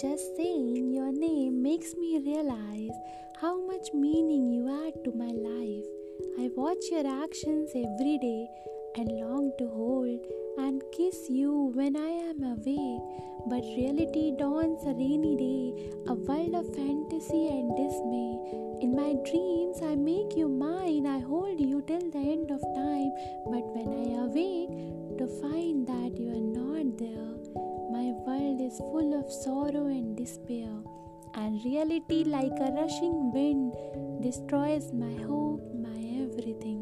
Just saying your name makes me realize how much meaning you add to my life. I watch your actions every day and long to hold and kiss you when I am awake. But reality dawns a rainy day, a world of fantasy and dismay. In my dreams, I make you mine, I hold you till the end of time. But when I awake to find that you are is full of sorrow and despair. And reality, like a rushing wind, destroys my hope, my everything.